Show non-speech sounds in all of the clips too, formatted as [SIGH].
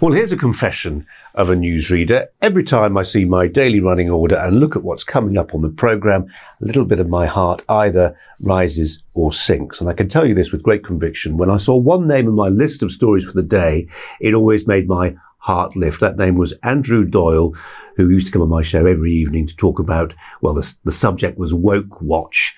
Well, here's a confession of a newsreader. Every time I see my daily running order and look at what's coming up on the programme, a little bit of my heart either rises or sinks. And I can tell you this with great conviction. When I saw one name in my list of stories for the day, it always made my heart lift. That name was Andrew Doyle, who used to come on my show every evening to talk about, well, the, the subject was Woke Watch.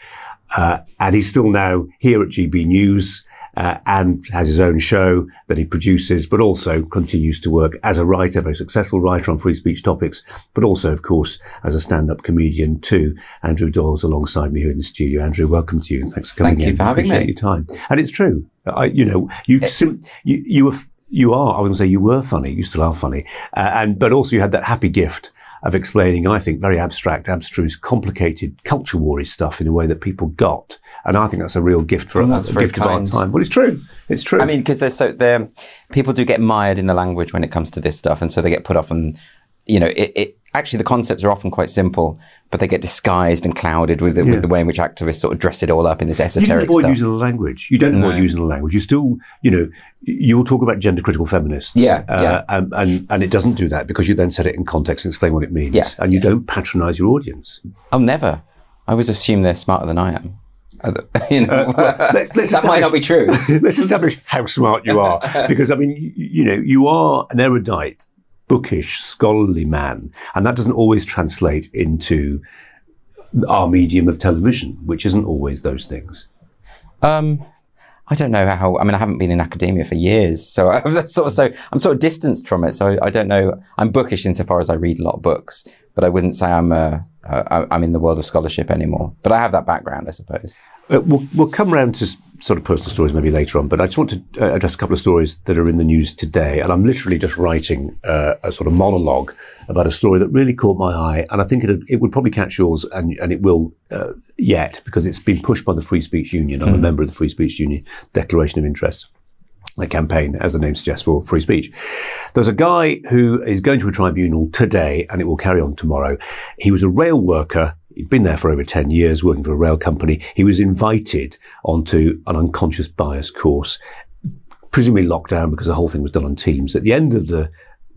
Uh, and he's still now here at GB News uh, and has his own show that he produces, but also continues to work as a writer, very successful writer on free speech topics, but also, of course, as a stand-up comedian too. Andrew Doyle's alongside me here in the studio. Andrew, welcome to you, and thanks for coming Thank in. you for having Appreciate me. your time. And it's true. I, you know, you, sim- you, you were, f- you are, I wouldn't say you were funny, you still are funny, uh, and, but also you had that happy gift of explaining, I think, very abstract, abstruse, complicated culture warry stuff in a way that people got. And I think that's a real gift for Well, that's a very gift of our kind. time. Well, it's true. It's true. I mean, because they're so they're people do get mired in the language when it comes to this stuff, and so they get put off. And you know, it, it actually the concepts are often quite simple, but they get disguised and clouded with the, Yeah. with the way in which activists sort of dress it all up in this you didn't esoteric avoid stuff. using the language. You don't avoid using the language. You still, you know, you'll talk about gender critical feminists. Yeah, uh, yeah. And, and, and it doesn't do that because you then set it in context and explain what it means. Yeah. And you don't patronize your audience. oh, never. I always assume they're smarter than I am. Uh, [LAUGHS] you know, [LAUGHS] Let- let's that might not be true. [LAUGHS] Let's establish how smart you are. Because, I mean, you, you know, you are an erudite, bookish, scholarly man. And that doesn't always translate into our medium of television, which isn't always those things. Um, I don't know how. I mean, I haven't been in academia for years, so [LAUGHS] I'm sort of so I'm sort of distanced from it. So I don't know. I'm bookish insofar as I read a lot of books, but I wouldn't say I'm uh, uh, I'm in the world of scholarship anymore. But I have that background, I suppose. Uh, we'll, we'll come round to sort of personal stories maybe later on, but I just want to uh, address a couple of stories that are in the news today. And I'm literally just writing uh, a sort of monologue about a story that really caught my eye. And I think it, it would probably catch yours, and, and it will uh, yet, because it's been pushed by the Free Speech Union. I'm a member of the Free Speech Union Declaration of Interests a campaign, as the name suggests, for free speech. There's a guy who is going to a tribunal today, and it will carry on tomorrow. He was a rail worker. He'd been there for over 10 years, working for a rail company. He was invited onto an unconscious bias course, presumably locked down because the whole thing was done on Teams. At the end of the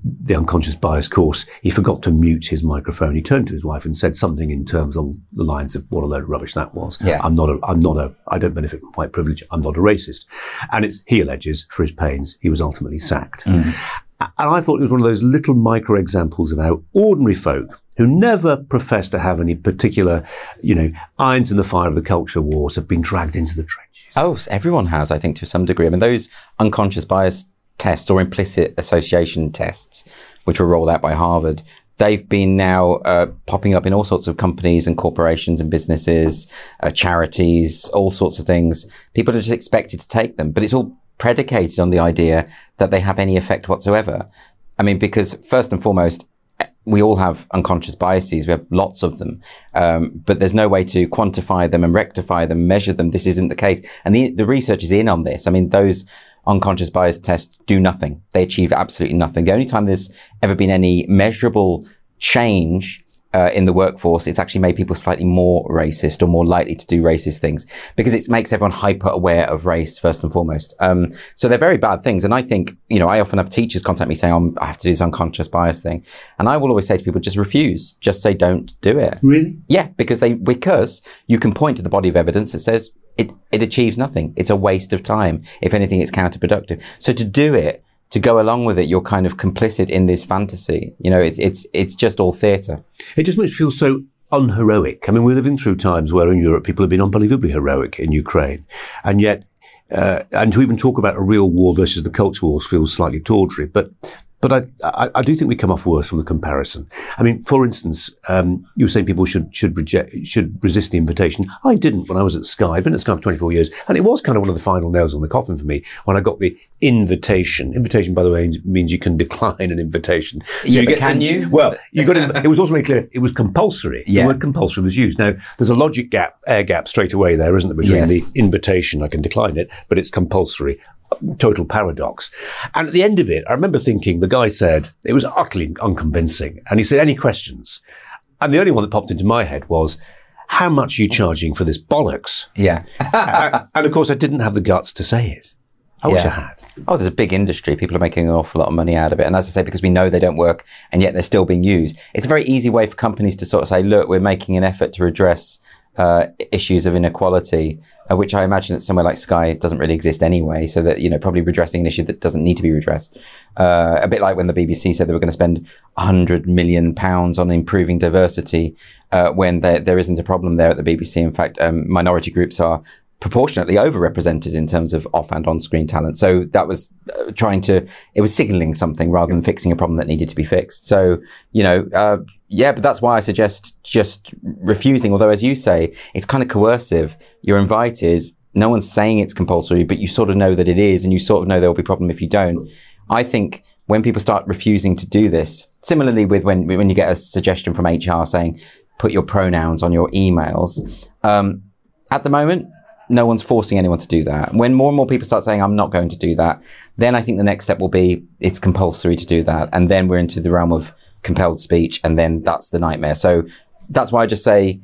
the unconscious bias course, he forgot to mute his microphone. He turned to his wife and said something in terms along the lines of what a load of rubbish that was. Yeah. I'm not a, I'm not a, I don't benefit from white privilege. I'm not a racist. And it's, he alleges for his pains, he was ultimately sacked. Mm. And I thought it was one of those little micro examples of how ordinary folk who never profess to have any particular, you know, irons in the fire of the culture wars have been dragged into the trenches. Oh, everyone has, I think, to some degree. I mean, those unconscious bias tests or implicit association tests, which were rolled out by Harvard, they've been now uh, popping up in all sorts of companies and corporations and businesses, uh, charities, all sorts of things. People are just expected to take them, but it's all predicated on the idea that they have any effect whatsoever. I mean, because first and foremost, we all have unconscious biases. We have lots of them, um, but there's no way to quantify them and rectify them, measure them. This isn't the case, and the the research is in on this. I mean, those unconscious bias tests do nothing. They achieve absolutely nothing. The only time there's ever been any measurable change uh, in the workforce, it's actually made people slightly more racist or more likely to do racist things because it makes everyone hyper aware of race first and foremost. Um, so they're very bad things. And I think, you know, I often have teachers contact me saying, "I'm- I have to do this unconscious bias thing. And I will always say to people, just refuse. Just say, don't do it. Really? Yeah, because they, because you can point to the body of evidence that says it, it achieves nothing. It's a waste of time. If anything, it's counterproductive. So to do it, to go along with it, you're kind of complicit in this fantasy. You know, it's, it's, it's just all theatre. It just makes me feel so unheroic. I mean, we're living through times where in Europe people have been unbelievably heroic in Ukraine. And yet, uh, and to even talk about a real war versus the culture wars feels slightly tawdry. But, but I, I, I do think we come off worse from the comparison. I mean, for instance, um, you were saying people should should reject should resist the invitation. I didn't when I was at Sky. I've been at Sky for 24 years, and it was kind of one of the final nails on the coffin for me when I got the invitation. Invitation, by the way, means you can [LAUGHS] decline an invitation. So Yeah, but get- can you? Well, you got it. It was also made clear it was compulsory. Yeah. The word compulsory was used. Now, there's a logic gap, air gap straight away there, isn't there, between Yes. the invitation, I can decline it, but it's compulsory. Total paradox. And at the end of it, I remember thinking the guy said it was utterly unconvincing. And he said, Any questions? And the only one that popped into my head was, How much are you charging for this bollocks? Yeah. [LAUGHS] And of course, I didn't have the guts to say it. I wish I had. Oh, there's a big industry. People are making an awful lot of money out of it. And as I say, because we know they don't work and yet they're still being used, it's a very easy way for companies to sort of say, look, we're making an effort to address uh, issues of inequality, uh, which I imagine that somewhere like Sky doesn't really exist anyway. So that, you know, probably redressing an issue that doesn't need to be redressed. Uh, a bit like when the BBC said they were going to spend 100 million pounds on improving diversity, uh, when there, there isn't a problem there at the BBC. In fact, um, minority groups are proportionately overrepresented in terms of off and on screen talent. So that was uh, trying to, it was signaling something rather than fixing a problem that needed to be fixed. So, you know, uh, yeah, but that's why I suggest just refusing. Although, as you say, it's kind of coercive. You're invited. No one's saying it's compulsory, but you sort of know that it is, and you sort of know there will be a problem if you don't. I think when people start refusing to do this, similarly with when when you get a suggestion from HR saying put your pronouns on your emails, um, at the moment no one's forcing anyone to do that. When more and more people start saying, I'm not going to do that, then I think the next step will be it's compulsory to do that. And then we're into the realm of compelled speech. And then that's the nightmare. So that's why I just say,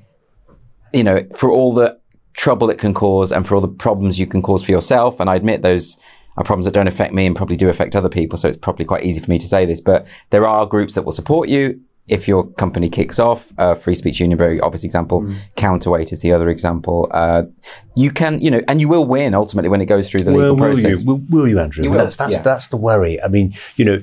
you know, for all the trouble it can cause and for all the problems you can cause for yourself, and I admit those are problems that don't affect me and probably do affect other people. So it's probably quite easy for me to say this, but there are groups that will support you if your company kicks off, uh, Free Speech Union, very obvious example, mm. Counterweight is the other example. Uh, you can, you know, and you will win ultimately when it goes through the well, legal will process. You? Will, will you, Andrew? You will. That's, that's, yeah. that's the worry. I mean, you know,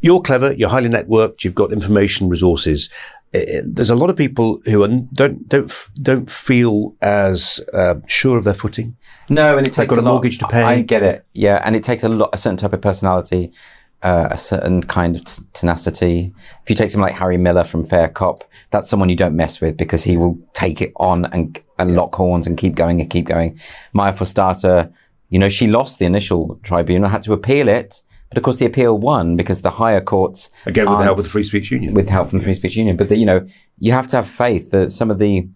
you're clever, you're highly networked, you've got information resources. Uh, there's a lot of people who are, don't don't don't feel as uh, sure of their footing. No, and it takes They've got a, a mortgage to pay. I get it. Yeah, and it takes a lot, a certain type of personality uh, a certain kind of t- tenacity. If you take someone like Harry Miller from Fair Cop, that's someone you don't mess with because he will take it on and, and lock horns and keep going and keep going. Maya Forstater, you know, she lost the initial tribunal, had to appeal it. But of course, the appeal won because the higher courts again with the help of the Free Speech Union, with help from the Free Speech Union. But the, you know, you have to have faith that some of the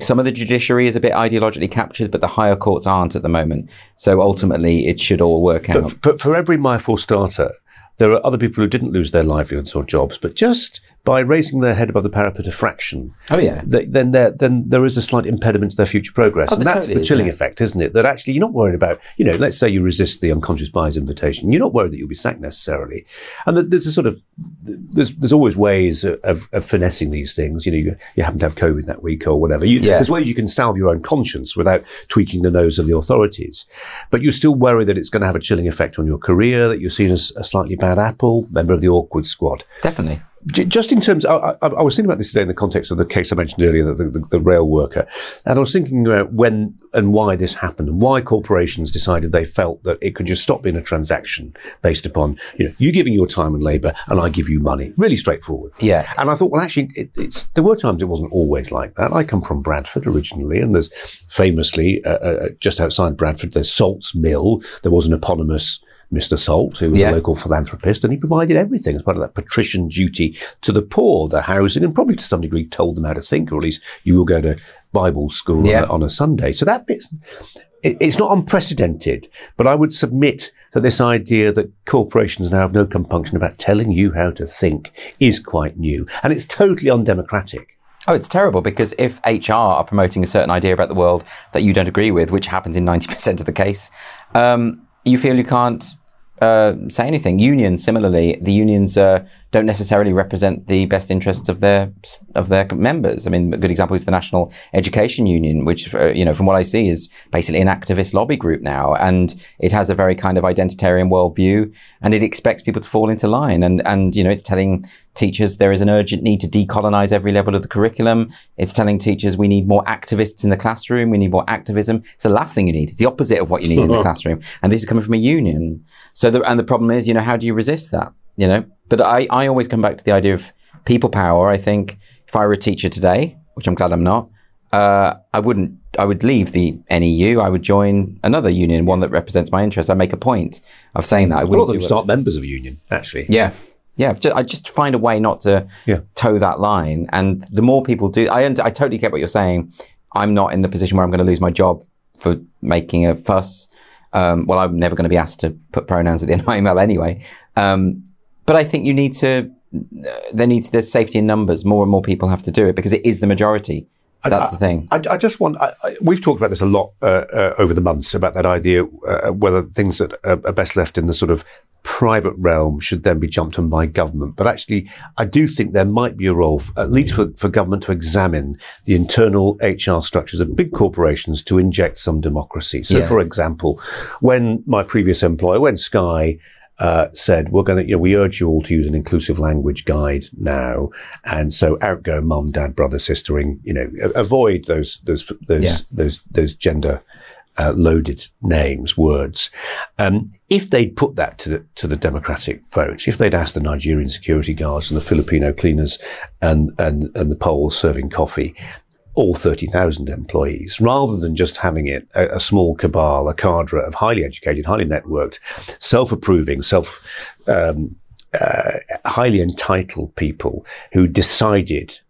some of the judiciary is a bit ideologically captured, but the higher courts aren't at the moment. So ultimately, it should all work out. But, but for every my Maya Forstater, there are other people who didn't lose their livelihoods or jobs, but just by raising their head above the parapet a fraction, oh yeah, they, then there then there is a slight impediment to their future progress, oh, and that's totally the is, chilling yeah. effect, isn't it? That actually you're not worried about, you know, let's say you resist the unconscious bias invitation, you're not worried that you'll be sacked necessarily, and that there's a sort of there's there's always ways of, of finessing these things. You know, you, you happen to have COVID that week or whatever. You, Yeah. There's ways you can salve your own conscience without tweaking the nose of the authorities, but you're still worried that it's going to have a chilling effect on your career, that you're seen as a slightly bad apple, member of the awkward squad. Definitely. Just in terms, I, I, I was thinking about this today in the context of the case I mentioned earlier, the, the, the rail worker, and I was thinking about when and why this happened, and why corporations decided they felt that it could just stop being a transaction based upon you know you giving your time and labour, and I give you money. Really straightforward. Yeah. And I thought, well, actually, it, it's there were times it wasn't always like that. I come from Bradford originally, and there's famously uh, uh, just outside Bradford, there's Salt's Mill. There was an eponymous Mr. Salt, who was Yeah. a local philanthropist, and he provided everything as part of that patrician duty to the poor, the housing, and probably to some degree told them how to think, or at least you will go to Bible school Yeah. on, a, on a Sunday. So that bit's it, it's not unprecedented, but I would submit that this idea that corporations now have no compunction about telling you how to think is quite new, and it's totally undemocratic. Oh, it's terrible because if HR are promoting a certain idea about the world that you don't agree with, which happens in 90% of the case, um, you feel you can't uh, say anything. Unions, similarly, the unions uh, don't necessarily represent the best interests of their of their members. I mean, a good example is the National Education Union, which, uh, you know, from what I see, is basically an activist lobby group now, and it has a very kind of identitarian worldview, and it expects people to fall into line, and and you know, it's telling teachers there is an urgent need to decolonize every level of the curriculum. It's telling teachers we need more activists in the classroom. We need more activism. It's the last thing you need. It's the opposite of what you need in the [LAUGHS] classroom. And this is coming from a union. So the, and the problem is, you know, how do you resist that? You know, but I, I always come back to the idea of people power. I think if I were a teacher today, which I'm glad I'm not, uh, I wouldn't, I would leave the NEU. I would join another union, one that represents my interests. I make a point of saying that. I A lot of them start members of a union, actually. Yeah. Yeah. Just, I just find a way not to Yeah. toe that line. And the more people do, I, I totally get what you're saying. I'm not in the position where I'm going to lose my job for making a fuss. Um, well, I'm never going to be asked to put pronouns at the end of my email anyway. Um, but I think you need to, uh, there needs, there's safety in numbers. More and more people have to do it because it is the majority. That's the thing. I, I just want. I, I, we've talked about this a lot uh, uh, over the months about that idea uh, whether things that are, are best left in the sort of private realm should then be jumped on by government. But actually, I do think there might be a role, for, at least for, for government to examine the internal HR structures of big corporations to inject some democracy. So, Yeah. for example, when my previous employer, when Sky uh, said, we're going to, you know, we urge you all to use an inclusive language guide now. And so out go mum, dad, brother, sistering, you know, avoid those, those, those, Yeah. those, those gender uh, loaded names, words. Um, if they'd put that to the, to the democratic vote, if they'd asked the Nigerian security guards and the Filipino cleaners and, and, and the Poles serving coffee, all 30,000 employees, rather than just having it a, a small cabal, a cadre of highly educated, highly networked, self-approving, self, um, uh, highly entitled people who decided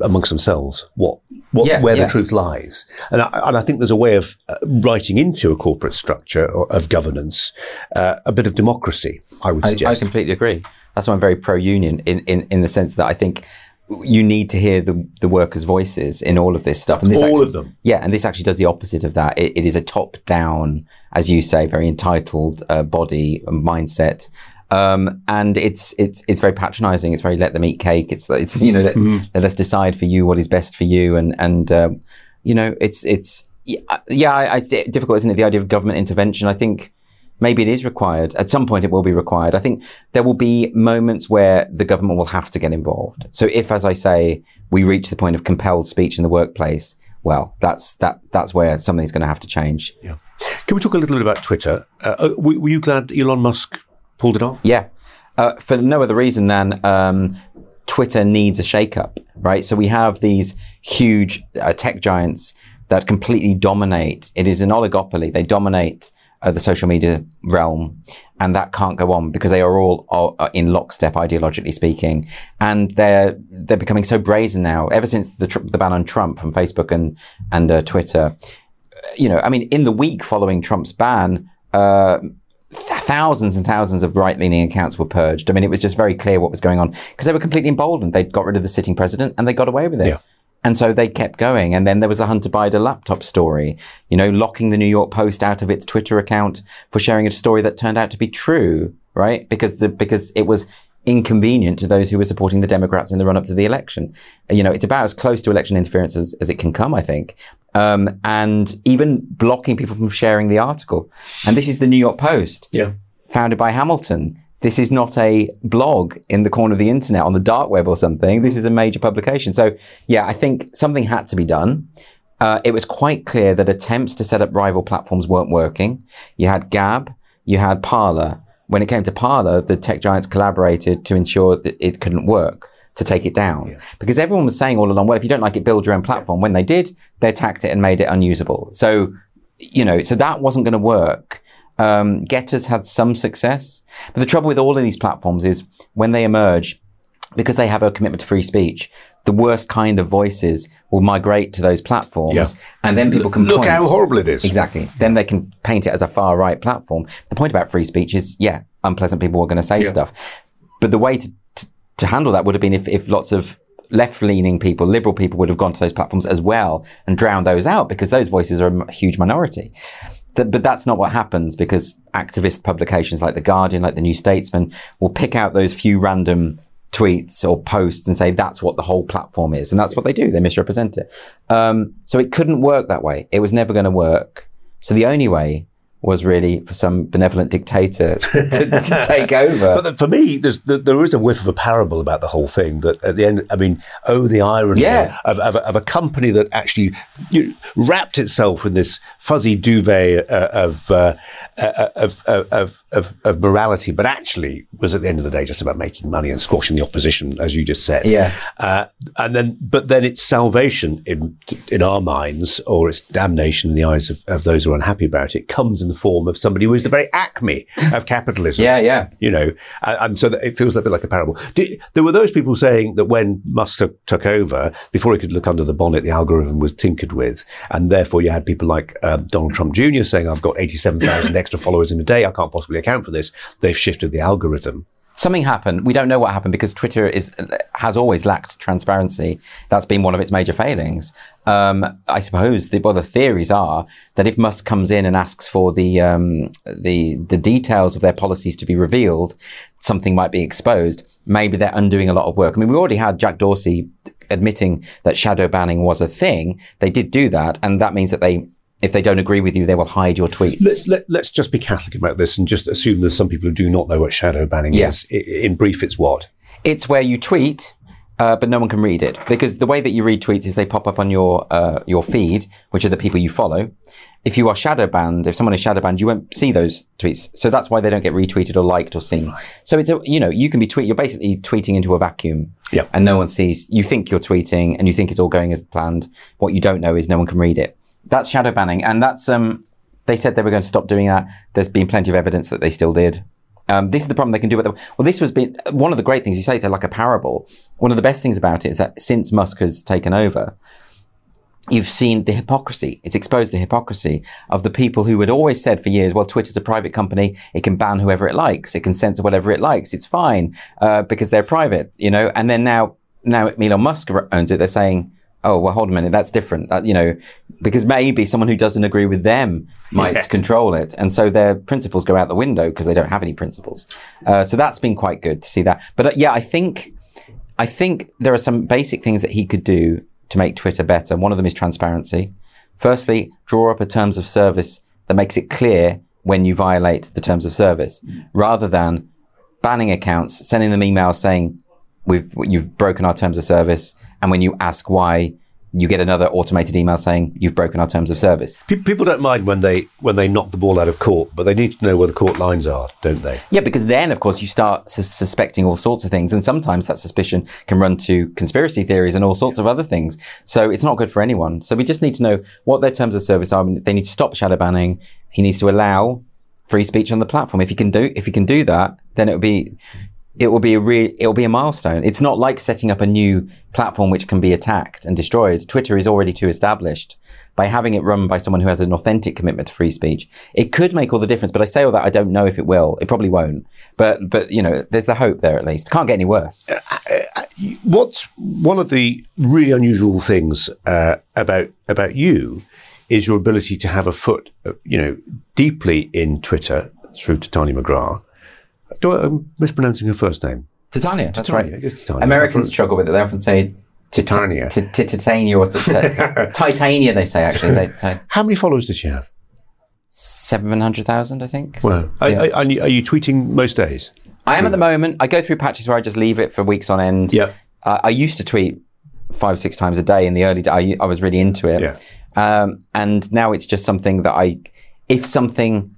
amongst themselves what, what Yeah, where yeah. the truth lies. And I, and I think there's a way of uh, writing into a corporate structure or, of governance uh, a bit of democracy. I would I, I completely agree. That's why I'm very pro-union in, in, in the sense that I think you need to hear the, the workers' voices in all of this stuff. And this All actually- of them. Yeah, and this actually does the opposite of that. It, it is a top-down, as you say, very entitled uh, body and mindset. Um, and it's it's it's very patronising. It's very let them eat cake. It's it's you know let, let us decide for you what is best for you. And and um, you know it's it's yeah, yeah I- it's difficult, isn't it? The idea of government intervention. I think maybe it is required. At some point, it will be required. I think there will be moments where the government will have to get involved. So if, as I say, we reach the point of compelled speech in the workplace, well, that's that that's where something's going to have to change. Yeah. Can we talk a little bit about Twitter? Uh, uh, were, were you glad Elon Musk pulled it off? Yeah, uh, for no other reason than um, Twitter needs a shakeup, right? So we have these huge uh, tech giants that completely dominate. It is an oligopoly. They dominate uh, the social media realm, and that can't go on because they are all uh, in lockstep, ideologically speaking, and they're they're becoming so brazen now. Ever since the tr- the ban on Trump from Facebook and and uh, Twitter, you know, I mean, in the week following Trump's ban. Uh, th- thousands and thousands of right-leaning accounts were purged. I mean, it was just very clear what was going on because they were completely emboldened. They'd got rid of the sitting president and they got away with it. Yeah. And so they kept going. And then there was the Hunter Biden laptop story, you know, locking the New York Post out of its Twitter account for sharing a story that turned out to be true, right? Because the, because it was inconvenient to those who were supporting the Democrats in the run up to the election. You know, it's about as close to election interference as, as it can come, I think. Um, and even blocking people from sharing the article. And this is the New York Post Yeah. founded by Hamilton. This is not a blog in the corner of the internet on the dark web or something. This is a major publication. So yeah, I think something had to be done. Uh, it was quite clear that attempts to set up rival platforms weren't working. You had Gab, you had Parler. When it came to Parler, the tech giants collaborated to ensure that it couldn't work to take it down. Because everyone was saying all along, well, if you don't like it, build your own platform. When they did, they attacked it and made it unusable. So, you know, so that wasn't going to work. Um, Gettr's had some success. But the trouble with all of these platforms is when they emerge, because they have a commitment to free speech, the worst kind of voices will migrate to those platforms. Yeah. And then people can Look point. how horrible it is. Exactly. Then they can paint it as a far right platform. The point about free speech is, yeah, unpleasant people are going to say Yeah. stuff. But the way to, to, to handle that would have been if, if lots of left leaning people, liberal people would have gone to those platforms as well and drowned those out because those voices are a huge minority. Th- but that's not what happens because activist publications like The Guardian, like The New Statesman will pick out those few random tweets or posts and say that's what the whole platform is. And that's what they do. They misrepresent it. Um, so it couldn't work that way. It was never going to work. So the only way was really for some benevolent dictator [LAUGHS] to, to take [LAUGHS] over. But for me, there's, there, there is a whiff of a parable about the whole thing. That at the end, I mean, oh, the irony Yeah. of, of, of a company that actually wrapped itself in this fuzzy duvet uh, of, uh, uh, of, of, of, of, of morality, but actually was at the end of the day just about making money and squashing the opposition, as you just said. Yeah. Uh, and then, but then its salvation in in our minds, or its damnation in the eyes of, of those who are unhappy about it, comes in the form of somebody who is the very acme [LAUGHS] of capitalism Yeah, yeah. you know, and, and so that it feels a bit like a parable. Did, there were those people saying that when Musk took, took over, before he could look under the bonnet, the algorithm was tinkered with, and therefore you had people like um, Donald Trump Jr. saying, "I've got eighty-seven thousand [LAUGHS] extra followers in a day. I can't possibly account for this." They've shifted the algorithm. Something happened. We don't know what happened because Twitter is has always lacked transparency. That's been one of its major failings. Um, I suppose the, well, the theories are that if Musk comes in and asks for the um, the the details of their policies to be revealed, something might be exposed. Maybe they're undoing a lot of work. I mean, we already had Jack Dorsey admitting that shadow banning was a thing. They did do that, and that means that they if they don't agree with you, they will hide your tweets. Let's, let, us just be Catholic about this and just assume there's some people who do not know what shadow banning yeah. is. In brief, it's what? It's where you tweet, uh, but no one can read it because the way that you read tweets is they pop up on your uh, your feed, which are the people you follow. If you are shadow banned, if someone is shadow banned, you won't see those tweets. So that's why they don't get retweeted or liked or seen. So it's a, you know you can be tweet. You're basically tweeting into a vacuum, yeah. and no one sees. You think you're tweeting and you think it's all going as planned. What you don't know is no one can read it. That's shadow banning, and that's um. They said they were going to stop doing that. There's been plenty of evidence that they still did. Um, this is the problem they can do with them. Well, this was been, one of the great things you say. It's like a parable. One of the best things about it is that since Musk has taken over, you've seen the hypocrisy. It's exposed the hypocrisy of the people who had always said for years, well, Twitter's a private company. It can ban whoever it likes. It can censor whatever it likes. It's fine, uh, because they're private, you know, and then now, now Elon Musk owns it. They're saying, oh, well, hold a minute, that's different. That, you know, because maybe someone who doesn't agree with them might yeah. control it. And so their principles go out the window because they don't have any principles. Uh, so that's been quite good to see that. But uh, yeah, I think, I think there are some basic things that he could do to make Twitter better. One of them is transparency. Firstly, draw up a terms of service that makes it clear when you violate the terms of service mm. rather than banning accounts, sending them emails saying, we've, you've broken our terms of service and when you ask why, you get another automated email saying you've broken our terms of service. People don't mind when they when they knock the ball out of court, but they need to know where the court lines are, don't they? Yeah, because then of course you start suspecting all sorts of things, and sometimes that suspicion can run to conspiracy theories and all sorts of other things. So it's not good for anyone. So we just need to know what their terms of service are. They need to stop shadow banning. He needs to allow free speech on the platform. If he can do if he can do that, then it will be it will be a re- it will be a milestone. It's not like setting up a new platform which can be attacked and destroyed. Twitter is already too established. By having it run by someone who has an authentic commitment to free speech, it could make all the difference. But I say all that I don't know if it will. It probably won't. But but you know, there's the hope there at least. Can't get any worse. Uh, uh what's one of the really unusual things uh, about about you is your ability to have a foot, uh, you know, deeply in Twitter through Titania McGrath do I, am mispronouncing her first name. Titania, that's Titania, right. Titania. Americans struggle with it. They often say Titania. Titania or [LAUGHS] Titania, they say actually. They, [LAUGHS] How many followers does she have? 700,000, I think. Well, yeah. are, are, you tweeting most days? I am at the moment. I go through patches where I just leave it for weeks on end. Yeah. Uh, I used to tweet five, six times a day in the early days. I, I was really into it. Yeah. Um, and now it's just something that I, if something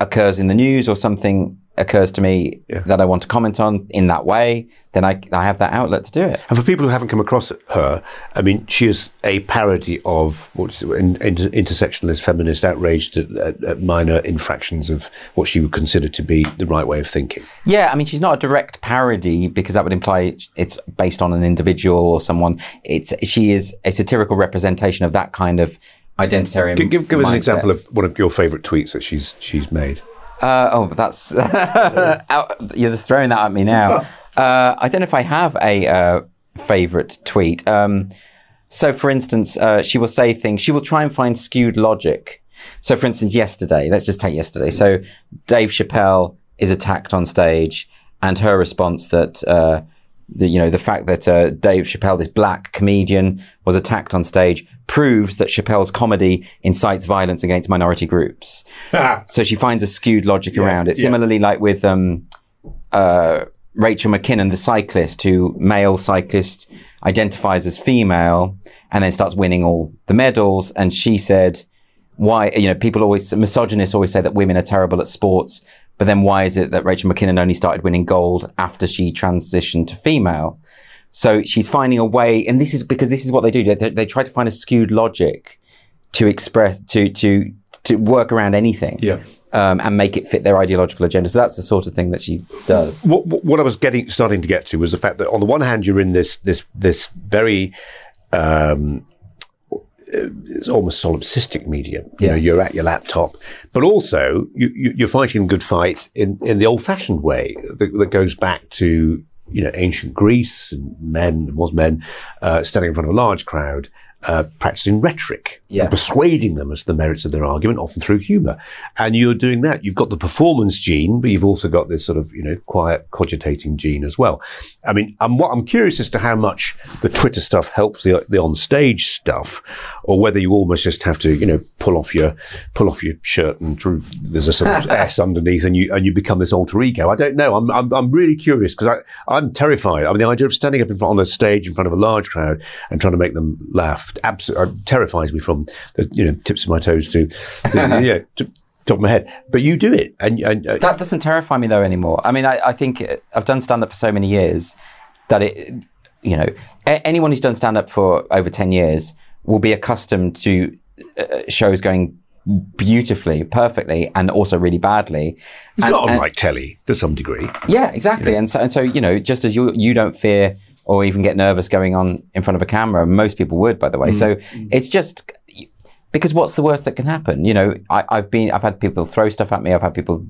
occurs in the news or something occurs to me yeah. that I want to comment on in that way, then I, I have that outlet to do it. And for people who haven't come across her, I mean, she is a parody of what's in, in, intersectionalist feminist outrage at, at, at, minor infractions of what she would consider to be the right way of thinking. Yeah, I mean, she's not a direct parody because that would imply it's based on an individual or someone. It's she is a satirical representation of that kind of identitarian. Give, give, give us an example of one of your favourite tweets that she's she's made. Uh, oh, that's [LAUGHS] you're just throwing that at me now. [LAUGHS] Uh, I don't know if I have a uh, favorite tweet. Um, so, for instance, uh, she will say things. She will try and find skewed logic. So, for instance, yesterday, let's just take yesterday. So, Dave Chappelle is attacked on stage, and her response that uh, the, you know, the fact that uh, Dave Chappelle, this black comedian, was attacked on stage proves that Chappelle's comedy incites violence against minority groups. [LAUGHS] so she finds a skewed logic yeah, around it. Yeah. Similarly, like with um, uh, Rachel McKinnon, the cyclist, who male cyclist identifies as female and then starts winning all the medals. And she said, why, you know, people always, misogynists always say that women are terrible at sports. But then why is it that Rachel McKinnon only started winning gold after she transitioned to female? So she's finding a way, and this is because this is what they do. They, they try to find a skewed logic to express, to, to, to work around anything. Yeah. Um, and make it fit their ideological agenda. So that's the sort of thing that she does. What, what I was getting, starting to get to was the fact that on the one hand, you're in this, this, this very, um, it's almost solipsistic medium. You yeah. know, you're at your laptop, but also you, are fighting a good fight in, in the old fashioned way that, that, goes back to, you know, ancient Greece and men, was men, uh, standing in front of a large crowd uh, practicing rhetoric yeah. and persuading them as to the merits of their argument, often through humour. And you're doing that. You've got the performance gene, but you've also got this sort of, you know, quiet cogitating gene as well. I mean, I'm, what I'm curious as to how much the Twitter stuff helps the, the on stage stuff, or whether you almost just have to, you know, pull off your pull off your shirt and through, there's a sort of [LAUGHS] S underneath, and you and you become this alter ego. I don't know. I'm I'm, I'm really curious because I I'm terrified. I mean, the idea of standing up in front, on a stage in front of a large crowd and trying to make them laugh absolutely uh, terrifies me from the you know tips of my toes to, to [LAUGHS] yeah. To, top of my head. But you do it, and, and uh, that doesn't terrify me though anymore. I mean, I, I think uh, I've done stand up for so many years that it, you know, a- anyone who's done stand up for over ten years will be accustomed to uh, shows going beautifully, perfectly, and also really badly. It's and, not unlike telly to some degree. Yeah, exactly. You know? And so, and so, you know, just as you you don't fear or even get nervous going on in front of a camera. Most people would, by the way. Mm. So it's just because what's the worst that can happen? You know, I, have been, I've had people throw stuff at me. I've had people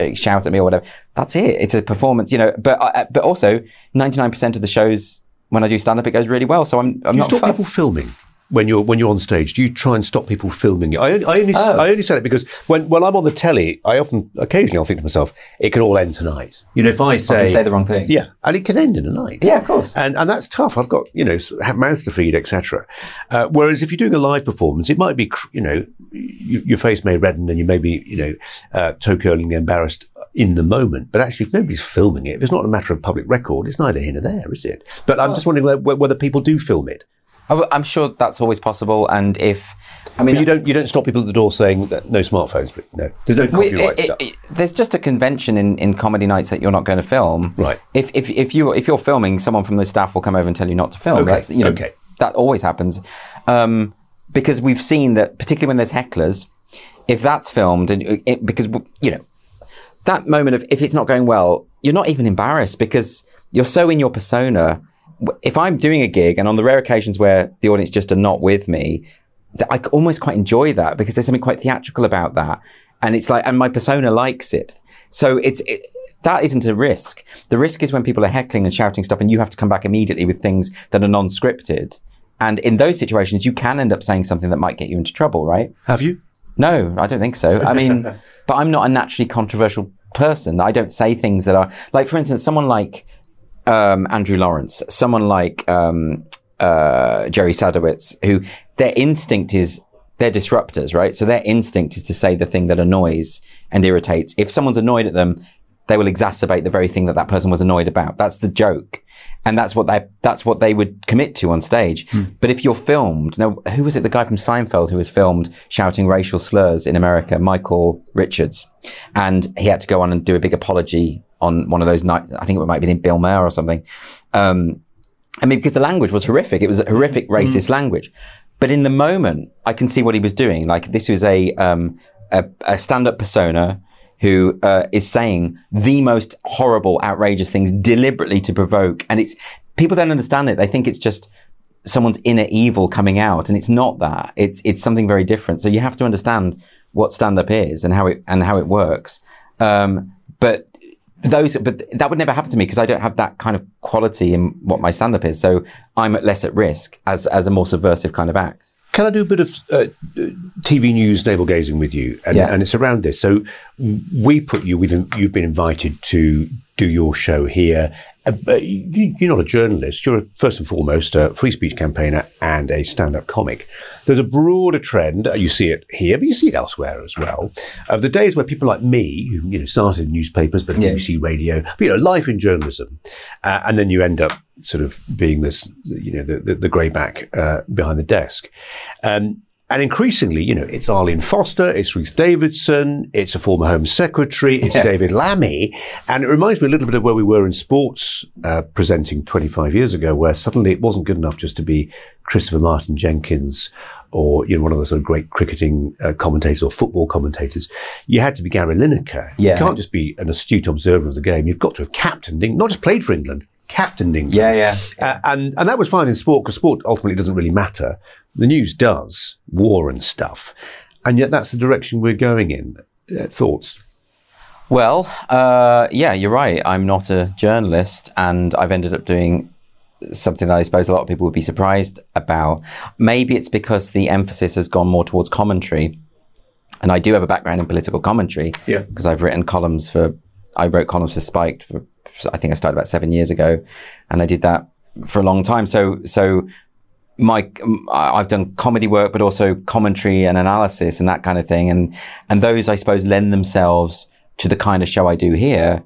uh, shout at me or whatever. That's it. It's a performance, you know, but, uh, but also 99% of the shows when I do stand up, it goes really well. So I'm, I'm do not stop people filming when you're when you're on stage? Do you try and stop people filming you? I, I only oh. I only say that because when, when I'm on the telly, I often occasionally I'll think to myself, it could all end tonight. You know, if I say say the wrong thing, yeah, and it can end in a night. Yeah, of course, and and that's tough. I've got you know have mouths to feed, etc. Uh, whereas if you're doing a live performance, it might be you know you, your face may redden and you may be you know uh, toe curlingly embarrassed in the moment. But actually, if nobody's filming it, if it's not a matter of public record, it's neither here nor there, is it? But I'm just wondering whether, whether people do film it. I'm sure that's always possible, and if I mean, but you don't you don't stop people at the door saying that no smartphones, but no, there's no copyright it, stuff. It, there's just a convention in, in comedy nights that you're not going to film. Right. If if if you if you're filming, someone from the staff will come over and tell you not to film. Okay. That's, you know, okay. That always happens, um, because we've seen that particularly when there's hecklers, if that's filmed and it, because you know that moment of if it's not going well, you're not even embarrassed because you're so in your persona if I'm doing a gig and on the rare occasions where the audience just are not with me, I almost quite enjoy that because there's something quite theatrical about that. And it's like, and my persona likes it. So it's, it, that isn't a risk. The risk is when people are heckling and shouting stuff and you have to come back immediately with things that are non-scripted. And in those situations, you can end up saying something that might get you into trouble, right? Have you? No, I don't think so. I mean, [LAUGHS] but I'm not a naturally controversial person. I don't say things that are like, for instance, someone like um, Andrew Lawrence, someone like um, uh, Jerry Sadowitz, who their instinct is they're disruptors, right? So their instinct is to say the thing that annoys and irritates. If someone's annoyed at them, they will exacerbate the very thing that that person was annoyed about. That's the joke. And that's what they, that's what they would commit to on stage. Hmm. But if you're filmed, now, who was it? The guy from Seinfeld who was filmed shouting racial slurs in America, Michael Richards. And he had to go on and do a big apology on one of those nights. I think it might have been in Bill Maher or something. Um, I mean, because the language was horrific. It was a horrific mm. racist mm. language. But in the moment, I can see what he was doing. Like this was a, um, a, a stand-up persona who uh, is saying the most horrible, outrageous things deliberately to provoke. And it's, people don't understand it. They think it's just someone's inner evil coming out. And it's not that. It's, it's something very different. So you have to understand what stand-up is and how it, and how it works. Um, but those, but that would never happen to me because I don't have that kind of quality in what my stand up is. So I'm at less at risk as, as a more subversive kind of act. Can I do a bit of uh, TV news navel gazing with you? And, yeah. and it's around this. So we put you, we've, you've been invited to do your show here. Uh, you, are not a journalist. You're first and foremost a free speech campaigner and a stand-up comic. There's a broader trend. You see it here, but you see it elsewhere as well. Of the days where people like me, who you know started in newspapers, but yeah. BBC Radio, but, you know, life in journalism, uh, and then you end up sort of being this, you know, the the, the greyback uh, behind the desk. Um, and increasingly, you know, it's Arlene Foster, it's Ruth Davidson, it's a former Home Secretary, it's yeah. David Lammy. And it reminds me a little bit of where we were in sports uh, presenting 25 years ago, where suddenly it wasn't good enough just to be Christopher Martin Jenkins or, you know, one of the sort of great cricketing uh, commentators or football commentators. You had to be Gary Lineker. Yeah. You can't just be an astute observer of the game. You've got to have captained, not just played for England, captained England. Yeah, yeah. Uh, and and that was fine in sport because sport ultimately doesn't really matter. The news does, war and stuff, and yet that's the direction we're going in. Uh, thoughts? Well, uh, yeah, you're right. I'm not a journalist, and I've ended up doing something that I suppose a lot of people would be surprised about. Maybe it's because the emphasis has gone more towards commentary. And I do have a background in political commentary Yeah. because I've written columns for, I wrote columns for Spiked. For, I think I started about seven years ago, and I did that for a long time. So, so my I've done comedy work, but also commentary and analysis and that kind of thing, and and those I suppose lend themselves to the kind of show I do here,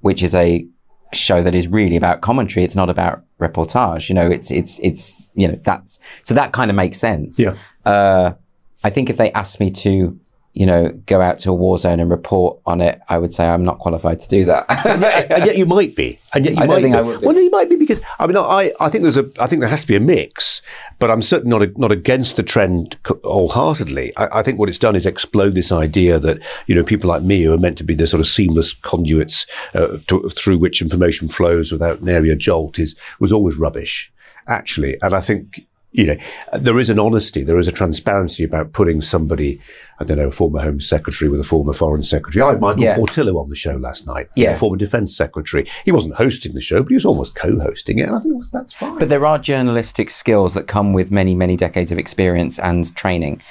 which is a show that is really about commentary. It's not about reportage. You know, it's it's it's you know that's so that kind of makes sense. Yeah. Uh, I think if they asked me to, you know, go out to a war zone and report on it, I would say I'm not qualified to do that. [LAUGHS] and yet you might be. And yet you I might think be. I would be. Well, no, you might be because I mean, I, I think there's a, I think there has to be a mix, but I'm certainly not a, not against the trend wholeheartedly. I, I think what it's done is explode this idea that you know people like me who are meant to be the sort of seamless conduits uh, to, through which information flows without nary a jolt is was always rubbish, actually. And I think you know, there is an honesty, there is a transparency about putting somebody, I don't know, a former Home Secretary with a former Foreign Secretary. I had Michael Yeah. Portillo on the show last night, Yeah. a former Defence Secretary. He wasn't hosting the show, but he was almost co-hosting it, and I think that's fine. But there are journalistic skills that come with many, many decades of experience and training.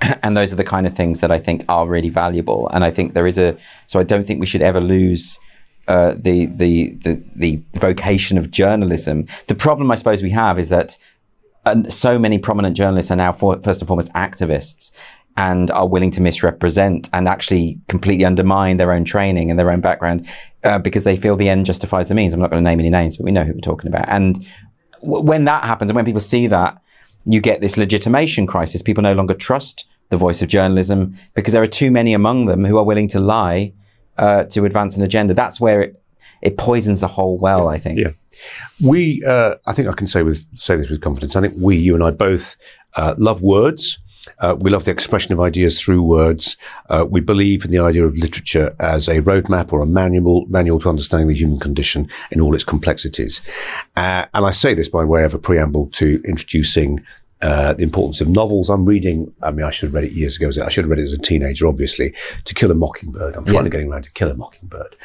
[CLEARS THROAT] And those are the kind of things that I think are really valuable. And I think there is a, so I don't think we should ever lose uh, the, the, the, the vocation of journalism. The problem I suppose we have is that and so many prominent journalists are now for, first and foremost activists and are willing to misrepresent and actually completely undermine their own training and their own background uh, because they feel the end justifies the means. I'm not going to name any names, but we know who we're talking about. And w- when that happens, and when people see that, you get this legitimation crisis. People no longer trust the voice of journalism because there are too many among them who are willing to lie uh, to advance an agenda. That's where it, it poisons the whole well, I think. Yeah. We, uh, I think I can say with say this with confidence. I think we, you and I, both uh, love words. Uh, we love the expression of ideas through words. Uh, we believe in the idea of literature as a roadmap or a manual manual to understanding the human condition in all its complexities. Uh, and I say this by way of a preamble to introducing uh, the importance of novels. I'm reading. I mean, I should have read it years ago. I should have read it as a teenager, obviously. To Kill a Mockingbird. I'm finally getting around to Kill a Mockingbird,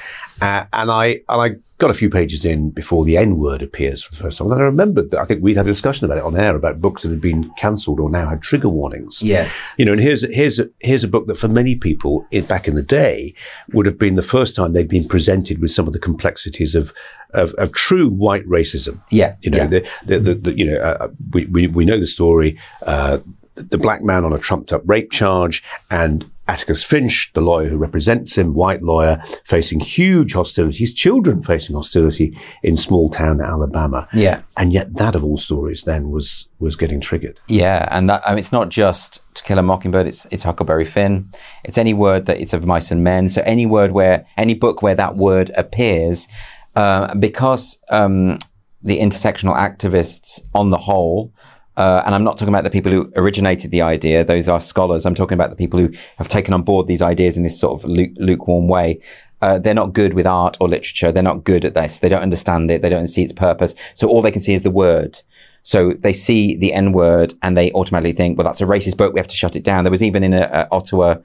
uh, and I and I got a few pages in before the N word appears for the first time. And I remembered that I think we'd had a discussion about it on air about books that had been cancelled or now had trigger warnings. Yes. You know, and here's here's a, here's a book that for many people in, back in the day would have been the first time they'd been presented with some of the complexities of of, of true white racism. Yeah. You know, yeah. the, the, the, the you know, uh, we, we we know the story. Uh, the, the black man on a trumped up rape charge and Atticus Finch, the lawyer who represents him, white lawyer, facing huge hostilities, children facing hostility in small town Alabama. Yeah. And yet that of all stories then was was getting triggered. Yeah, and that I mean, it's not just To Kill a Mockingbird. It's it's Huckleberry Finn. It's any word that it's of mice and men. So any word where any book where that word appears, uh, because um, the intersectional activists on the whole. Uh, and I'm not talking about the people who originated the idea; those are scholars. I'm talking about the people who have taken on board these ideas in this sort of lu- lukewarm way. Uh, they're not good with art or literature. They're not good at this. They don't understand it. They don't see its purpose. So all they can see is the word. So they see the N word and they automatically think, well, that's a racist book. We have to shut it down. There was even in a, a Ottawa,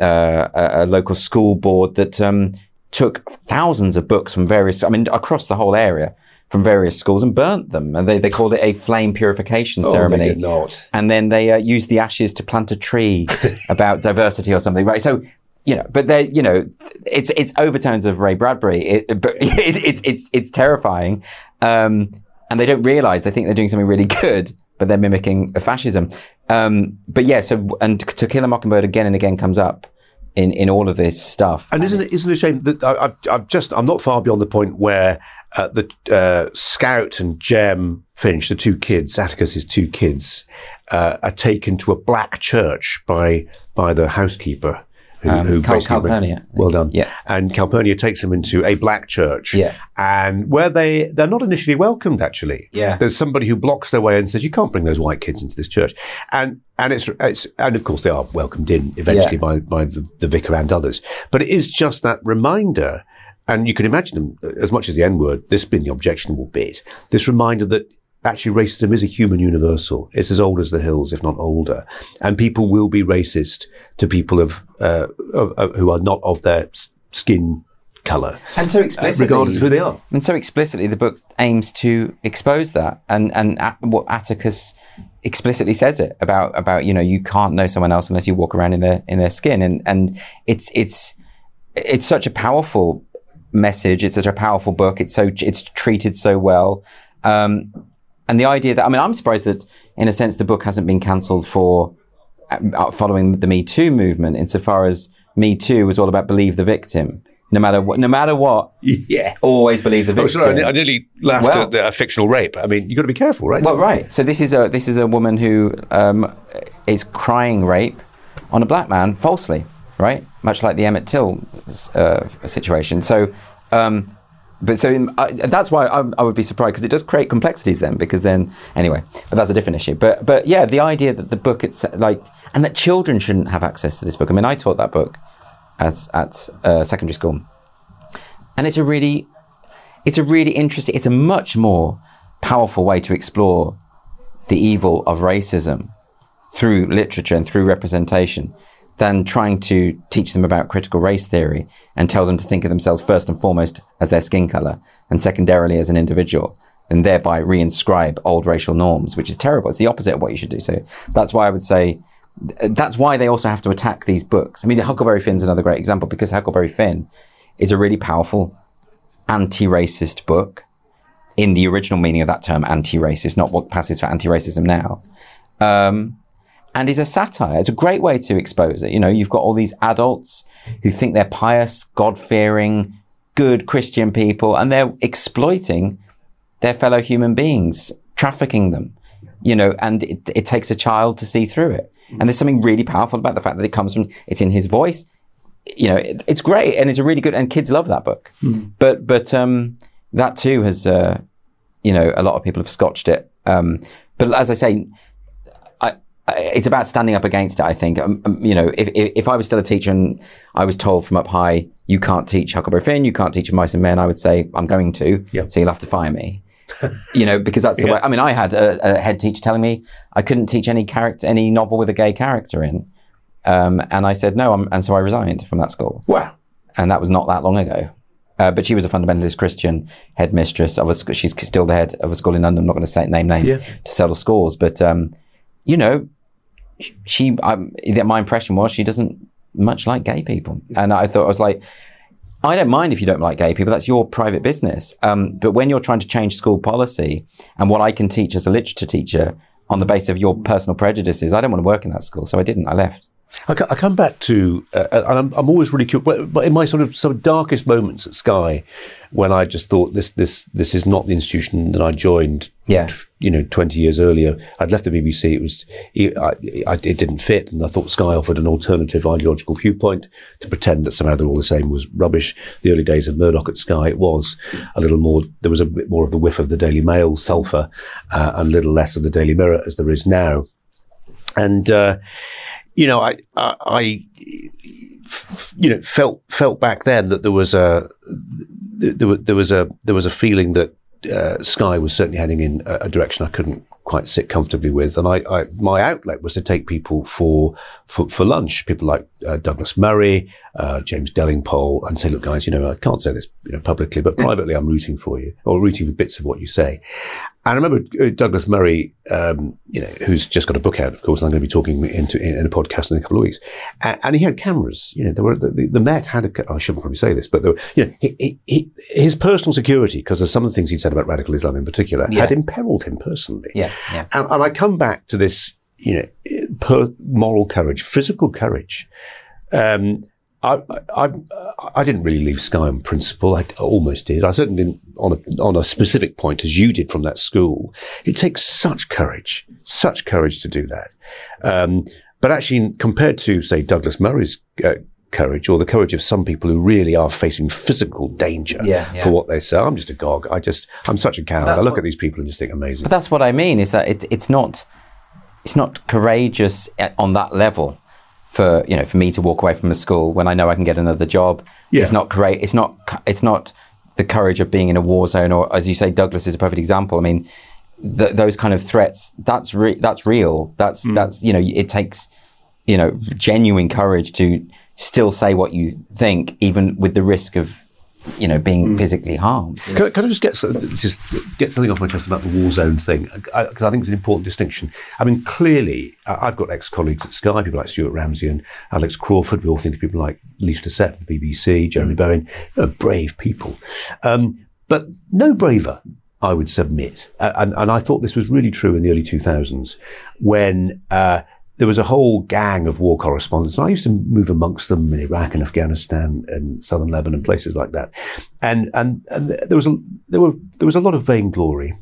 uh, a, a local school board that um, took thousands of books from various, I mean, across the whole area from various schools and burnt them. And they, they called it a flame purification ceremony. Oh, did not. And then they uh, used the ashes to plant a tree [LAUGHS] about diversity or something, right? So, you know, but they, you know, it's it's overtones of Ray Bradbury. It, [LAUGHS] but it, it's it's it's terrifying, um, and they don't realize they think they're doing something really good, but they're mimicking fascism. Um, but yeah, so and To Kill a Mockingbird again and again comes up in in all of this stuff. And isn't it isn't it a shame that I, I've, I've just I'm not far beyond the point where uh, the uh, Scout and Jem Finch, the two kids, Atticus's two kids, uh, are taken to a black church by by the housekeeper. Who, who Cal- Calpurnia. Well done. Yeah. And Calpurnia takes them into a black church. Yeah. And where they they're not initially welcomed actually. Yeah. There's somebody who blocks their way and says you can't bring those white kids into this church. And and it's it's and of course they are welcomed in eventually Yeah. by by the, the vicar and others. But it is just that reminder and you can imagine them as much as the N word, this being the objectionable bit, this reminder that actually racism is a human universal. It's as old as the hills, if not older. And people will be racist to people of, uh, of, of who are not of their skin color. And so explicitly, uh, regardless of who they are. And so explicitly, the book aims to expose that. And, and what Atticus explicitly says it about, about, you know, you can't know someone else unless you walk around in their, in their skin. And, and it's, it's, it's such a powerful message. It's such a powerful book. It's so, it's treated so well. Um, and the idea that I mean, I'm surprised that in a sense the book hasn't been cancelled for uh, following the Me Too movement, insofar as Me Too was all about believe the victim. No matter what, no matter what, [LAUGHS] yeah, always believe the victim. Oh, sorry, I nearly laughed well, at a fictional rape. I mean, you've got to be careful, right? Well, right. So this is a this is a woman who um, is crying rape on a black man falsely, right? Much like the Emmett Till uh, situation. So um, but so in, I, that's why I, I, would be surprised because it does create complexities then because then anyway but that's a different issue but but yeah the idea that the book it's like and that children shouldn't have access to this book I mean I taught that book at at uh, secondary school and it's a really it's a really interesting it's a much more powerful way to explore the evil of racism through literature and through representation than trying to teach them about critical race theory and tell them to think of themselves first and foremost as their skin color and secondarily as an individual and thereby reinscribe old racial norms, which is terrible. It's the opposite of what you should do. So that's why I would say that's why they also have to attack these books. I mean, Huckleberry Finn's another great example because Huckleberry Finn is a really powerful anti-racist book in the original meaning of that term, anti-racist, not what passes for anti-racism now. Um, and is a satire. It's a great way to expose it. You know, you've got all these adults who think they're pious, God fearing, good Christian people, and they're exploiting their fellow human beings, trafficking them, you know, and it, it takes a child to see through it. And there's something really powerful about the fact that it comes from, it's in his voice. You know, it, it's great and it's a really good, and kids love that book. Mm. But, but, um, that too has, uh, you know, a lot of people have scotched it. Um, but as I say, it's about standing up against it. I think, um, um, you know, if, if I was still a teacher and I was told from up high, you can't teach Huckleberry Finn, you can't teach Mice and Men, I would say, I'm going to. Yep. So you'll have to fire me. you know, because that's the [LAUGHS] yeah. way. I mean, I had a, a, head teacher telling me I couldn't teach any character, any novel with a gay character in, um, and I said no, I'm, and so I resigned from that school. Wow, and that was not that long ago. Uh, but she was a fundamentalist Christian headmistress of a. She's still the head of a school in London. I'm not going to say name names yeah. to settle scores, but um, you know, she, my impression was she doesn't much like gay people. And I thought, I was like, I don't mind if you don't like gay people. That's your private business. Um, but when you're trying to change school policy and what I can teach as a literature teacher on the basis of your personal prejudices, I don't want to work in that school. So I didn't. I left. I, come back to, uh, and I'm, I'm, always really curious, but in my sort of sort of darkest moments at Sky, when I just thought this this this is not the institution that I joined. Yeah. You know, twenty years earlier, I'd left the BBC. It was it, I, it didn't fit, and I thought Sky offered an alternative ideological viewpoint to pretend that somehow they're all the same was rubbish. The early days of Murdoch at Sky, it was a little more. There was a bit more of the whiff of the Daily Mail sulphur, uh, and a little less of the Daily Mirror as there is now, and. Uh, you know, I, I, I, you know, felt felt back then that there was a there, there was a there was a feeling that uh, Sky was certainly heading in a, a, direction I couldn't quite sit comfortably with, and I, I, my outlet was to take people for for, for lunch, people like uh, Douglas Murray, uh, James Delingpole, and say, look, guys, you know, I can't say this you know publicly, but privately, I'm rooting for you or rooting for bits of what you say. And I remember uh, Douglas Murray, um, you know, who's just got a book out, of course, and I'm going to be talking into in a podcast in a couple of weeks. And, and he had cameras. You know, there were the, the, the Met had a. Oh, I shouldn't probably say this, but there were, you know, he, he, he, his personal security, because of some of the things he'd said about radical Islam in particular, yeah. had imperiled him personally. Yeah, yeah. And, and I come back to this, you know, per moral courage, physical courage. Um, I, I, I didn't really leave Sky on principle. I almost did. I certainly didn't on a, on a specific point as you did from that school. It takes such courage, such courage to do that. Um, but actually, compared to, say, Douglas Murray's uh, courage or the courage of some people who really are facing physical danger yeah, yeah. for what they say, I'm just a gog. I just, I'm such a coward. I look what, at these people and just think amazing. But that's what I mean is that it, it's not, it's not courageous on that level for you know for me to walk away from a school when I know I can get another job. Yeah. It's not great. It's not. It's not the courage of being in a war zone, or as you say, Douglas is a perfect example. I mean, th- those kind of threats. That's re- that's real. That's mm. that's you know it takes you know genuine courage to still say what you think, even with the risk of you know being physically harmed. Can, I- can I just get just get something off my chest about the war zone thing? Because I, think it's an important distinction. I mean, clearly, I- I've got ex-colleagues at Sky, people like Stuart Ramsay and Alex Crawford. We all think of people like Lyse Doucet at the BBC, Jeremy Bowen, you know, brave people, um, but no braver. I would submit, and, and I thought this was really true in the early 2000s when. Uh, there was a whole gang of war correspondents. And I used to move amongst them in Iraq and Afghanistan and southern Lebanon, places like that. And and, and there was a there were there was a lot of vainglory.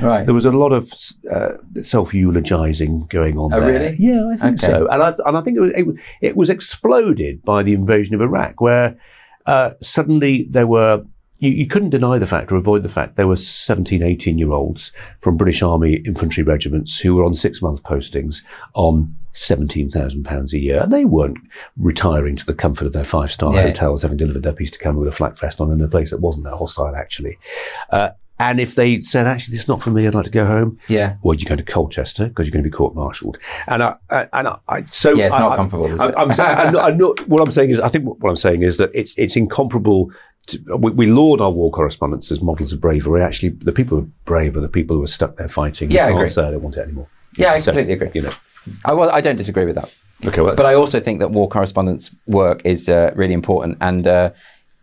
Right. There was a lot of uh, self eulogizing going on. Oh, there. really? Yeah, I think Okay. so. And I and I think it was, it, was- it was exploded by the invasion of Iraq, where uh, suddenly there were. You, you couldn't deny the fact or avoid the fact there were 17, 18 year olds from British Army infantry regiments who were on six month postings on £17,000 a year. And they weren't retiring to the comfort of their five star Yeah. hotels, having delivered their piece to camera with a flak vest on in a place that wasn't that hostile, actually. Uh, and if they said, actually, this is not for me, I'd like to go home, Yeah. well, you're going to Colchester because you're going to be court-martialed. And I, I and I, I so Yeah, it's not I- comparable, is I, it? I'm saying, I'm not, I'm not- what I'm saying is, I think what, what I'm saying is that it's it's incomparable. To, we, we laud our war correspondents as models of bravery. Actually, the people who are brave are the people who are stuck there fighting. Yeah, I agree. say they want it anymore. Yeah, I So, completely agree. You know. I, well, I don't disagree with that. Okay. Well, But I also think that war correspondents' work is uh, really important, and uh,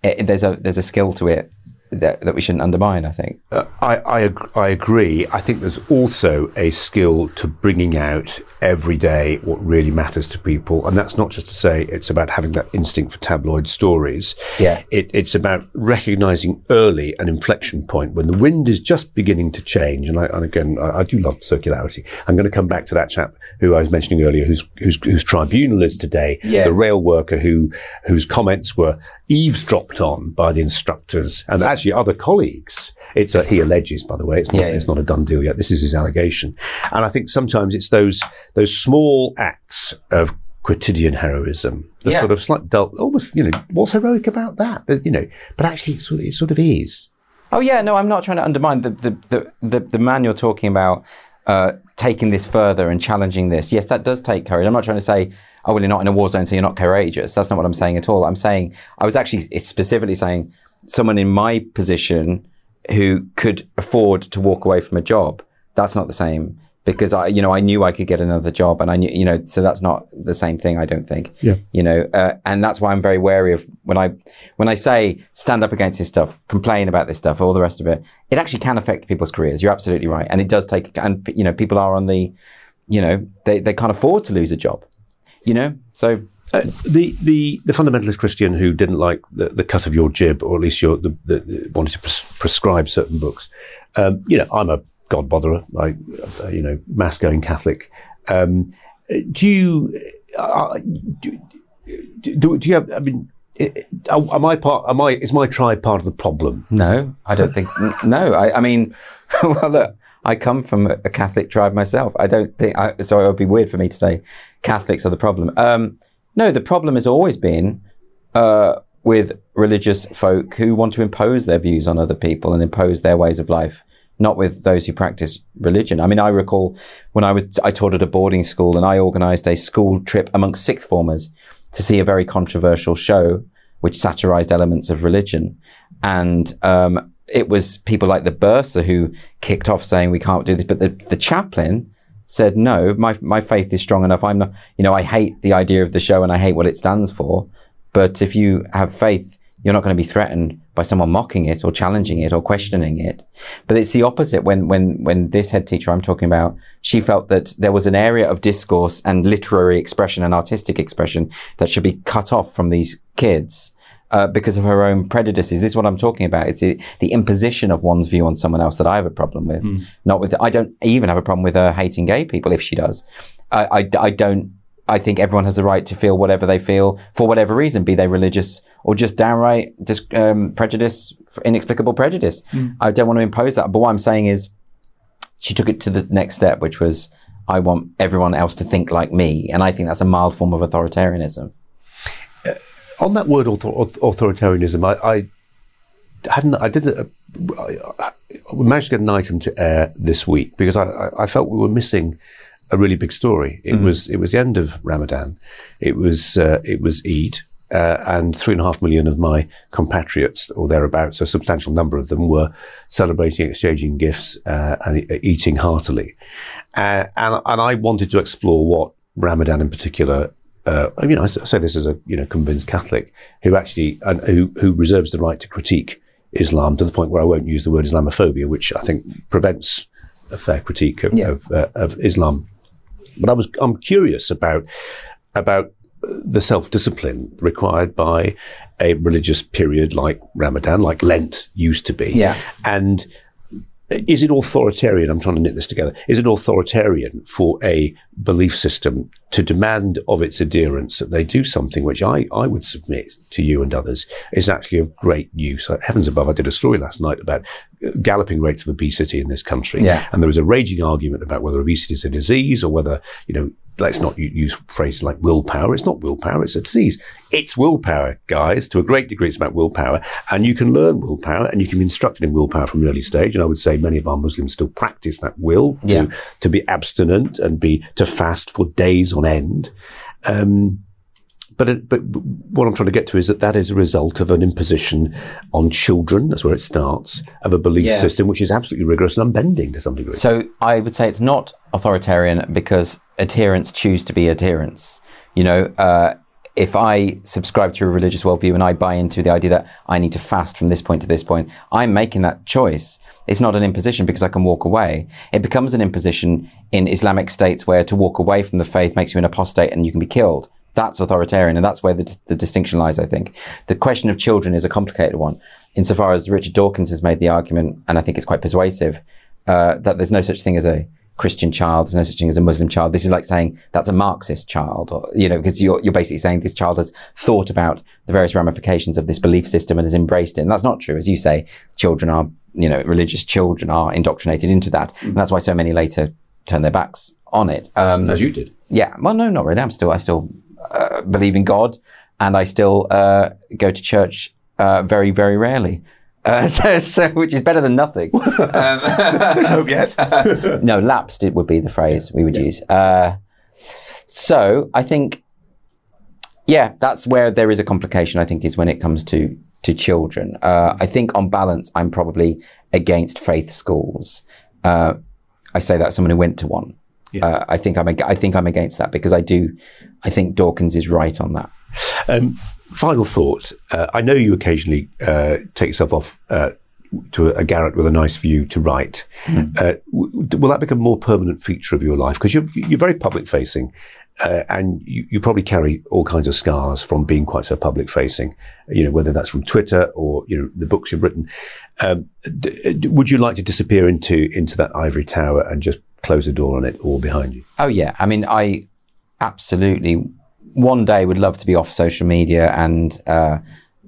it, there's a there's a skill to it that, that we shouldn't undermine. I think. Uh, I, I, ag- I agree. I think there's also a skill to bringing out every day what really matters to people. And that's not just to say it's about having that instinct for tabloid stories. Yeah. It, it's about recognizing early an inflection point when the wind is just beginning to change. And, I, and again, I, I do love circularity. I'm going to come back to that chap who I was mentioning earlier, whose, whose, whose tribunal is today, Yes. the rail worker who, whose comments were eavesdropped on by the instructors and actually other colleagues. It's a, he alleges, by the way. It's not, Yeah, yeah. it's not a done deal yet. This is his allegation. And I think sometimes it's those, those small acts of quotidian heroism, the Yeah. sort of slight dull, almost, you know, what's heroic about that? You know, but actually it sort of, it sort of is. Oh yeah, no, I'm not trying to undermine the the the, the, the man you're talking about. Uh, taking this further and challenging this, yes, that does take courage. I'm not trying to say, oh, well, you're not in a war zone, so you're not courageous. That's not what I'm saying at all. I'm saying, I was actually specifically saying someone in my position who could afford to walk away from a job. That's not the same because I, you know, I knew I could get another job and I knew, you know, so that's not the same thing. I don't think, Yeah. you know, uh, and that's why I'm very wary of when I, when I say stand up against this stuff, complain about this stuff, all the rest of it, it actually can affect people's careers. You're absolutely right. And it does take, and, you know, people are on the, you know, they, they can't afford to lose a job, you know, so Uh, the, the the fundamentalist Christian who didn't like the, the cut of your jib, or at least your the, the, wanted to pres- prescribe certain books. Um, you know, I'm a God botherer. I, uh, you know, mass going Catholic. Um, do you uh, do, do, do you have? I mean, am I part? Am I? Is my tribe part of the problem? No, I don't think. No, I, I mean, [LAUGHS] well, look, I come from a Catholic tribe myself. I don't think I, so. It would be weird for me to say Catholics are the problem. Um, no, the problem has always been uh, with religious folk who want to impose their views on other people and impose their ways of life, not with those who practice religion. I mean, I recall when I was I taught at a boarding school and I organised a school trip amongst sixth formers to see a very controversial show which satirized elements of religion, and um, it was people like the bursar who kicked off saying we can't do this, but the the chaplain said no my my faith is strong enough. I'm not you know i hate the idea of the show and i hate what it stands for but if you have faith you're not going to be threatened by someone mocking it or challenging it or questioning it. But it's the opposite when when when this head teacher i'm talking about she felt that there was an area of discourse and literary expression and artistic expression that should be cut off from these kids uh, because of her own prejudices. This is what I'm talking about. It's the, the imposition of one's view on someone else that I have a problem with. Not with, I don't even have a problem with her hating gay people if she does. I, I, I don't, I think everyone has the right to feel whatever they feel for whatever reason, be they religious or just downright just, um, prejudice, inexplicable prejudice. I don't want to impose that. But what I'm saying is she took it to the next step, which was, I want everyone else to think like me. And I think that's a mild form of authoritarianism. On that word author- authoritarianism, I, I hadn't, I didn't, uh, I, we managed to get an item to air this week because I, I felt we were missing a really big story. It mm. was it was the end of Ramadan. It was uh, it was Eid, uh, and three and a half million of my compatriots or thereabouts, a substantial number of them, were celebrating, exchanging gifts, uh, and eating heartily. Uh, and and I wanted to explore what Ramadan in particular. Uh, I mean, I say this as a you know convinced Catholic who actually and who who reserves the right to critique Islam to the point where I won't use the word Islamophobia, which I think prevents a fair critique of, yeah. of, uh, of Islam. But I was I'm curious about about the self discipline required by a religious period like Ramadan, like Lent used to be. Yeah. And is it authoritarian? I'm trying to knit this together. Is it authoritarian for a belief system to demand of its adherents that they do something which I, I would submit to you and others is actually of great use? Uh, heavens above, I did a story last night about uh, galloping rates of obesity in this country. Yeah. And there was a raging argument about whether obesity is a disease or whether, you know, let's not use phrases like willpower. It's not willpower. It's a disease. It's willpower, guys. To a great degree, it's about willpower. And you can learn willpower and you can be instructed in willpower from an early stage. And I would say many of our Muslims still practice that will to, yeah. to be abstinent and be, to fast for days on end. Um, but it, but what I'm trying to get to is that that is a result of an imposition on children. That's where it starts of a belief yeah. system which is absolutely rigorous and unbending to some degree. So I would say it's not authoritarian because adherents choose to be adherents. You know, uh, if I subscribe to a religious worldview and I buy into the idea that I need to fast from this point to this point, I'm making that choice. It's not an imposition because I can walk away. It becomes an imposition in Islamic states where to walk away from the faith makes you an apostate and you can be killed. That's authoritarian, and that's where the, the distinction lies, I think. The question of children is a complicated one, insofar as Richard Dawkins has made the argument, and I think it's quite persuasive, uh, that there's no such thing as a Christian child, there's no such thing as a Muslim child. This is like saying that's a Marxist child, or, you know, because you're, you're basically saying this child has thought about the various ramifications of this belief system and has embraced it. And that's not true. As you say, children are, you know, religious children are indoctrinated into that. And that's why so many later turn their backs on it. Um, As you did. Yeah. Well, no, not really. I'm still, I still uh, believe in God, and I still uh, go to church uh, very, very rarely. Uh, [LAUGHS] so, so, which is better than nothing. [LAUGHS] Um, [LAUGHS] Let's hope yet. no, lapsed it would be the phrase we would yeah. use. Uh, so I think, yeah, that's where there is a complication. I think is when it comes to to children. I think on balance, I'm probably against faith schools. I say that as someone who went to one. Yeah. Uh, I think I'm I think I'm against that because I do I think Dawkins is right on that. Um, final thought: uh, I know you occasionally uh, take yourself off uh, to a, garret with a nice view to write. Mm. will that become a more permanent feature of your life because you're you're very public facing? Uh, and you, you, probably carry all kinds of scars from being quite so public facing, you know, whether that's from Twitter or, you know, the books you've written. Um, d- would you like to disappear into, into that ivory tower and just close the door on it all behind you? Oh, yeah. I mean, I absolutely one day would love to be off social media. And uh,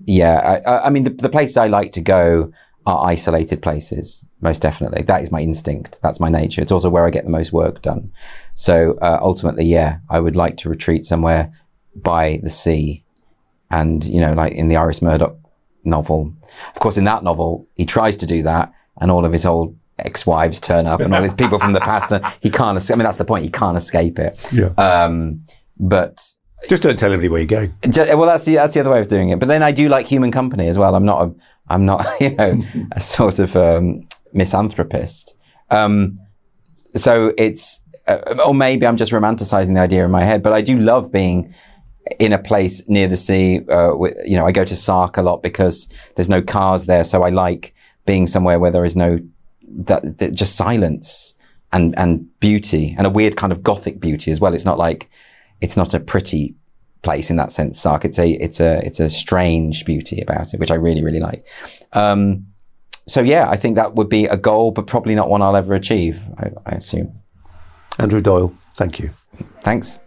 yeah, I, I mean, the, the, places I like to go are isolated places, most definitely. That is my instinct. That's my nature. It's also where I get the most work done. So uh, ultimately, yeah, I would like to retreat somewhere by the sea. And, you know, like in the Iris Murdoch novel. Of course, in that novel, he tries to do that and all of his old ex-wives turn up and all these people from the past. And [LAUGHS] he can't. I mean, that's the point. He can't escape it. Yeah. Um, but just don't tell anybody where you're going. Just, well, that's the that's the other way of doing it. But then I do like human company as well. I'm not a I'm not [LAUGHS] you know a sort of um, misanthropist. Um, so it's uh, or maybe I'm just romanticizing the idea in my head. But I do love being in a place near the sea. Uh, with, you know, I go to Sark a lot because there's no cars there, so I like being somewhere where there is no that, that just silence and and beauty and a weird kind of gothic beauty as well. It's not like it's not a pretty place in that sense. Sark. It's a it's a it's a strange beauty about it, which I really really like. Um, so yeah, I think that would be a goal, but probably not one I'll ever achieve. I, I assume. Andrew Doyle, thank you. Thanks.